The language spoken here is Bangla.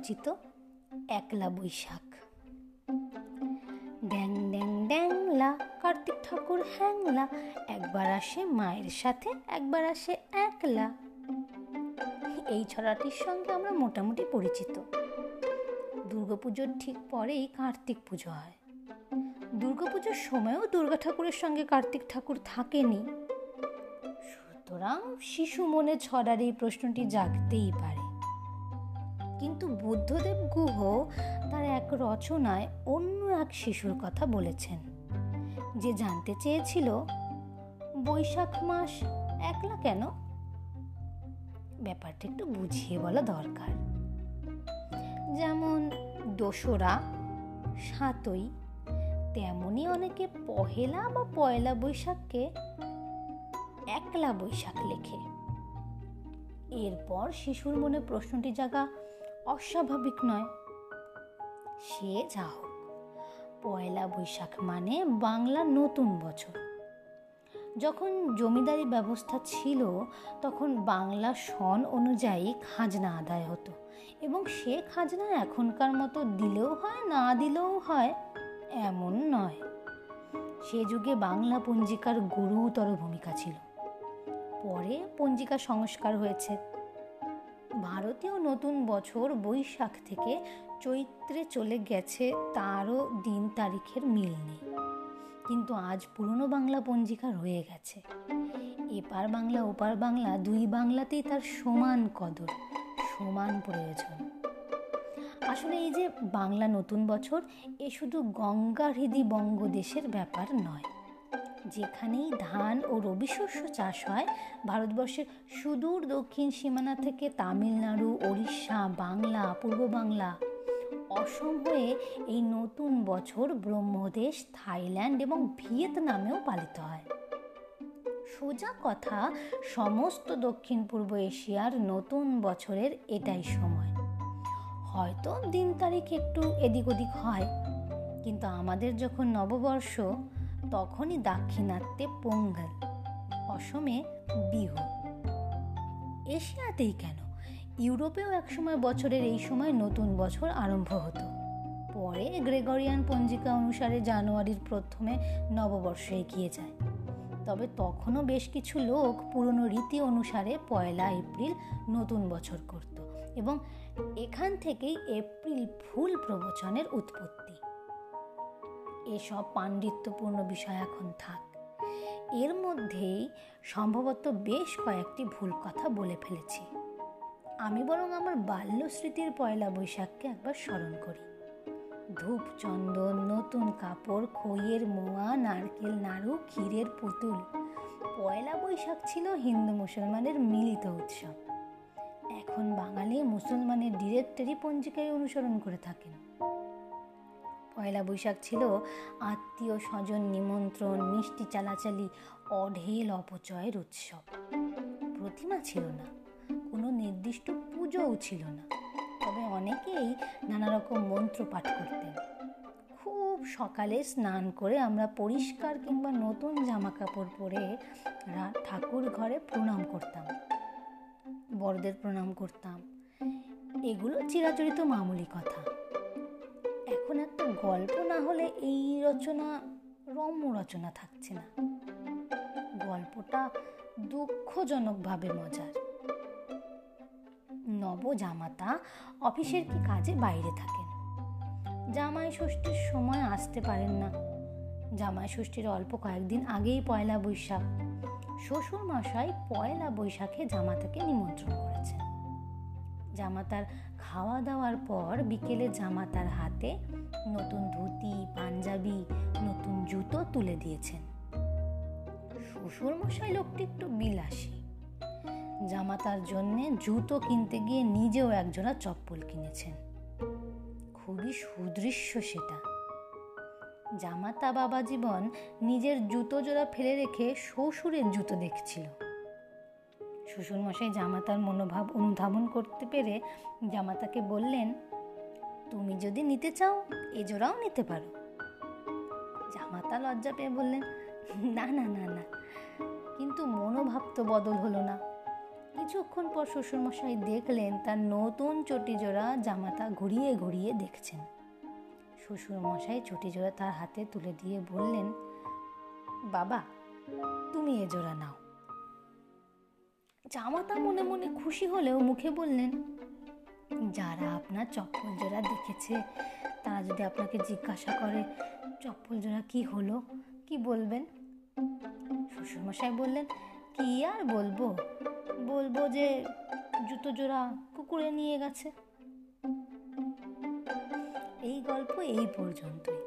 রচিত একলা বৈশাখ। ড্যাং ড্যাং, ড্যাংলা, কার্তিক ঠাকুর হ্যাংলা, একবার আসে মায়ের সাথে, একবার আসে একলা। এই ছড়াটির সঙ্গে আমরা মোটামুটি পরিচিত। দুর্গাপুজোর ঠিক পরেই কার্তিক পুজো হয়। দুর্গাপুজোর সময়ও দুর্গা ঠাকুরের সঙ্গে কার্তিক ঠাকুর থাকেনি। সুতরাং শিশু মনে ছড়ার এই প্রশ্নটি জাগতেই পারে। কিন্তু বুদ্ধদেব গুহ তার এক রচনায় অন্য এক শিশুর কথা বলেছেন। যে জানতে চেয়েছিল, বৈশাখ মাস একলা কেন? ব্যাপারটা একটু বুঝিয়ে বলা দরকার। যেমন দোসরা, সাতই তেমনই অনেকে পহেলা বা পয়লা বৈশাখকে একলা বৈশাখ লেখে। এরপর শিশুর মনে প্রশ্নটি জাগা অস্বাভাবিক নয়। সে যা হোক, পয়লা বৈশাখ মানে বাংলা নতুন বছর। যখন জমিদারি ব্যবস্থা ছিল, তখন বাংলা সন অনুযায়ী খাজনা আদায় হতো এবং সে খাজনা এখনকার মতো দিলেও হয়, না দিলেও হয়, এমন নয়। সে যুগে বাংলা পঞ্জিকার গুরুতর ভূমিকা ছিল। পরে পঞ্জিকা সংস্কার হয়েছে। ভারতীয় নতুন বছর বৈশাখ থেকে চৈত্রে চলে গেছে, তারও দিন তারিখের মিল নেই। কিন্তু আজ পুরনো বাংলা পঞ্জিকা রয়ে গেছে। এপার বাংলা, ওপার বাংলা, দুই বাংলাতেই তার সমান কদর, সমান প্রয়োজন। আসলে এই যে বাংলা নতুন বছর, এ শুধু গঙ্গা হৃদি বঙ্গদেশের ব্যাপার নয়। যেখানেই ধান ও রবি শস্য চাষ হয়, ভারতবর্ষের সুদূর দক্ষিণ সীমানা থেকে তামিলনাড়ু, ওড়িশা, বাংলা, পূর্ব বাংলা, অসম হয়ে এই নতুন বছর ব্রহ্মদেশ, থাইল্যান্ড এবং ভিয়েতনামেও পালিত হয়। সোজা কথা, সমস্ত দক্ষিণ পূর্ব এশিয়ার নতুন বছরের এটাই সময়। হয়তো দিন তারিখ একটু এদিক ওদিক হয়, কিন্তু আমাদের যখন নববর্ষ তখনই দাক্ষিণাত্যে পোঙ্গল, অসমে বিহু। এশিয়াতেই কেন? ইউরোপেও একসময় বছরের এই সময় নতুন বছর আরম্ভ হতো। পরে গ্রেগরিয়ান পঞ্জিকা অনুসারে জানুয়ারির প্রথমে নববর্ষ এগিয়ে যায়। তবে তখনও বেশ কিছু লোক পুরনো রীতি অনুসারে পয়লা এপ্রিল নতুন বছর করত এবং এখান থেকেই এপ্রিল ফুল প্রবচনের উৎপত্তি। এসব পাণ্ডিত্যপূর্ণ বিষয় এখন থাক। এর মধ্যেই সম্ভবত বেশ কয়েকটি ভুল কথা বলে ফেলেছি। আমি বরং আমার বাল্য স্মৃতির পয়লা বৈশাখকে একবার স্মরণ করি। ধূপ চন্দন নতুন কাপড়, খইয়ের মোয়া, নারকেল নাড়ু, ক্ষীরের পুতুল। পয়লা বৈশাখ ছিল হিন্দু মুসলমানের মিলিত উৎসব। এখন বাঙালি মুসলমানের ডিরেক্টরি পঞ্জিকায় অনুসরণ করে থাকেন। পয়লা বৈশাখ ছিল। আত্মীয় স্বজন নিমন্ত্রণ, মিষ্টি চালাচালি, অঢেল অপচয়ের উৎসব। প্রতিমা ছিল না, কোনো নির্দিষ্ট পুজোও ছিল না। তবে অনেকেই নানা রকম মন্ত্র পাঠ করতেন। খুব সকালে স্নান করে আমরা পরিষ্কার কিংবা নতুন জামা কাপড় পরে ঠাকুর ঘরে প্রণাম করতাম। বড়দের প্রণাম করতাম। এগুলো চিরাচরিত মামুলি কথা। এখন একটা গল্প না হলে এই রচনা, রম্য রচনা থাকছে না। গল্পটা দুঃখজনকভাবে মজার। নবজামাতা অফিসের কি কাজে বাইরে থাকেন? জামাই ষষ্ঠীর সময় আসতে পারেন না। জামাই ষষ্ঠীর অল্প কয়েকদিন আগেই পয়লা বৈশাখ। শ্বশুর মশাই পয়লা বৈশাখে জামাতাকে নিমন্ত্রণ করেছেন। জামাতার খাওয়া দাওয়ার পর বিকেলে জামাতার হাতে, নতুন ধুতি, পাঞ্জাবি, নতুন জুতো তুলে দিয়েছেন। শ্বশুরমশাই লোকটি একটু বিলাসী। জামাতার জন্যে জুতো কিনতে গিয়ে নিজেও একজোড়া চপ্পল কিনেছেন। খুবই সুদৃশ্য সেটা। জামাতা বাবা জীবন নিজের জুতো জোড়া ফেলে রেখে শ্বশুরের জুতো দেখছিল। শ্বশুরমশাই জামাতার মনোভাব অনুধাবন করতে পেরে জামাতাকে বললেন, তুমি যদি নিতে চাও এ জোড়াও নিতে পারো। জামাতা লজ্জা পেয়ে বললেন, না না না না। কিন্তু মনোভাব তো বদল হলো না। কিছুক্ষণ পর শ্বশুরমশাই দেখলেন, তার নতুন চটি জোড়া জামাতা ঘুরিয়ে ঘুরিয়ে দেখছেন। শ্বশুরমশাই চটি জোড়া তার হাতে তুলে দিয়ে বললেন, বাবা, তুমি এ জোড়া নাও। জামাতা মনে মনে খুশি হলেও মুখে বললেন, যারা আপনার চপ্পল জোড়া দেখেছে, তারা যদি আপনাকে জিজ্ঞাসা করে, চপ্পল জোড়া কি হলো, কি বলবেন? শ্বশুরমশাই বললেন, কি আর বলব? বলব যে জুতো জোড়া কুকুরে নিয়ে গেছে। এই গল্প এই পর্যন্তই।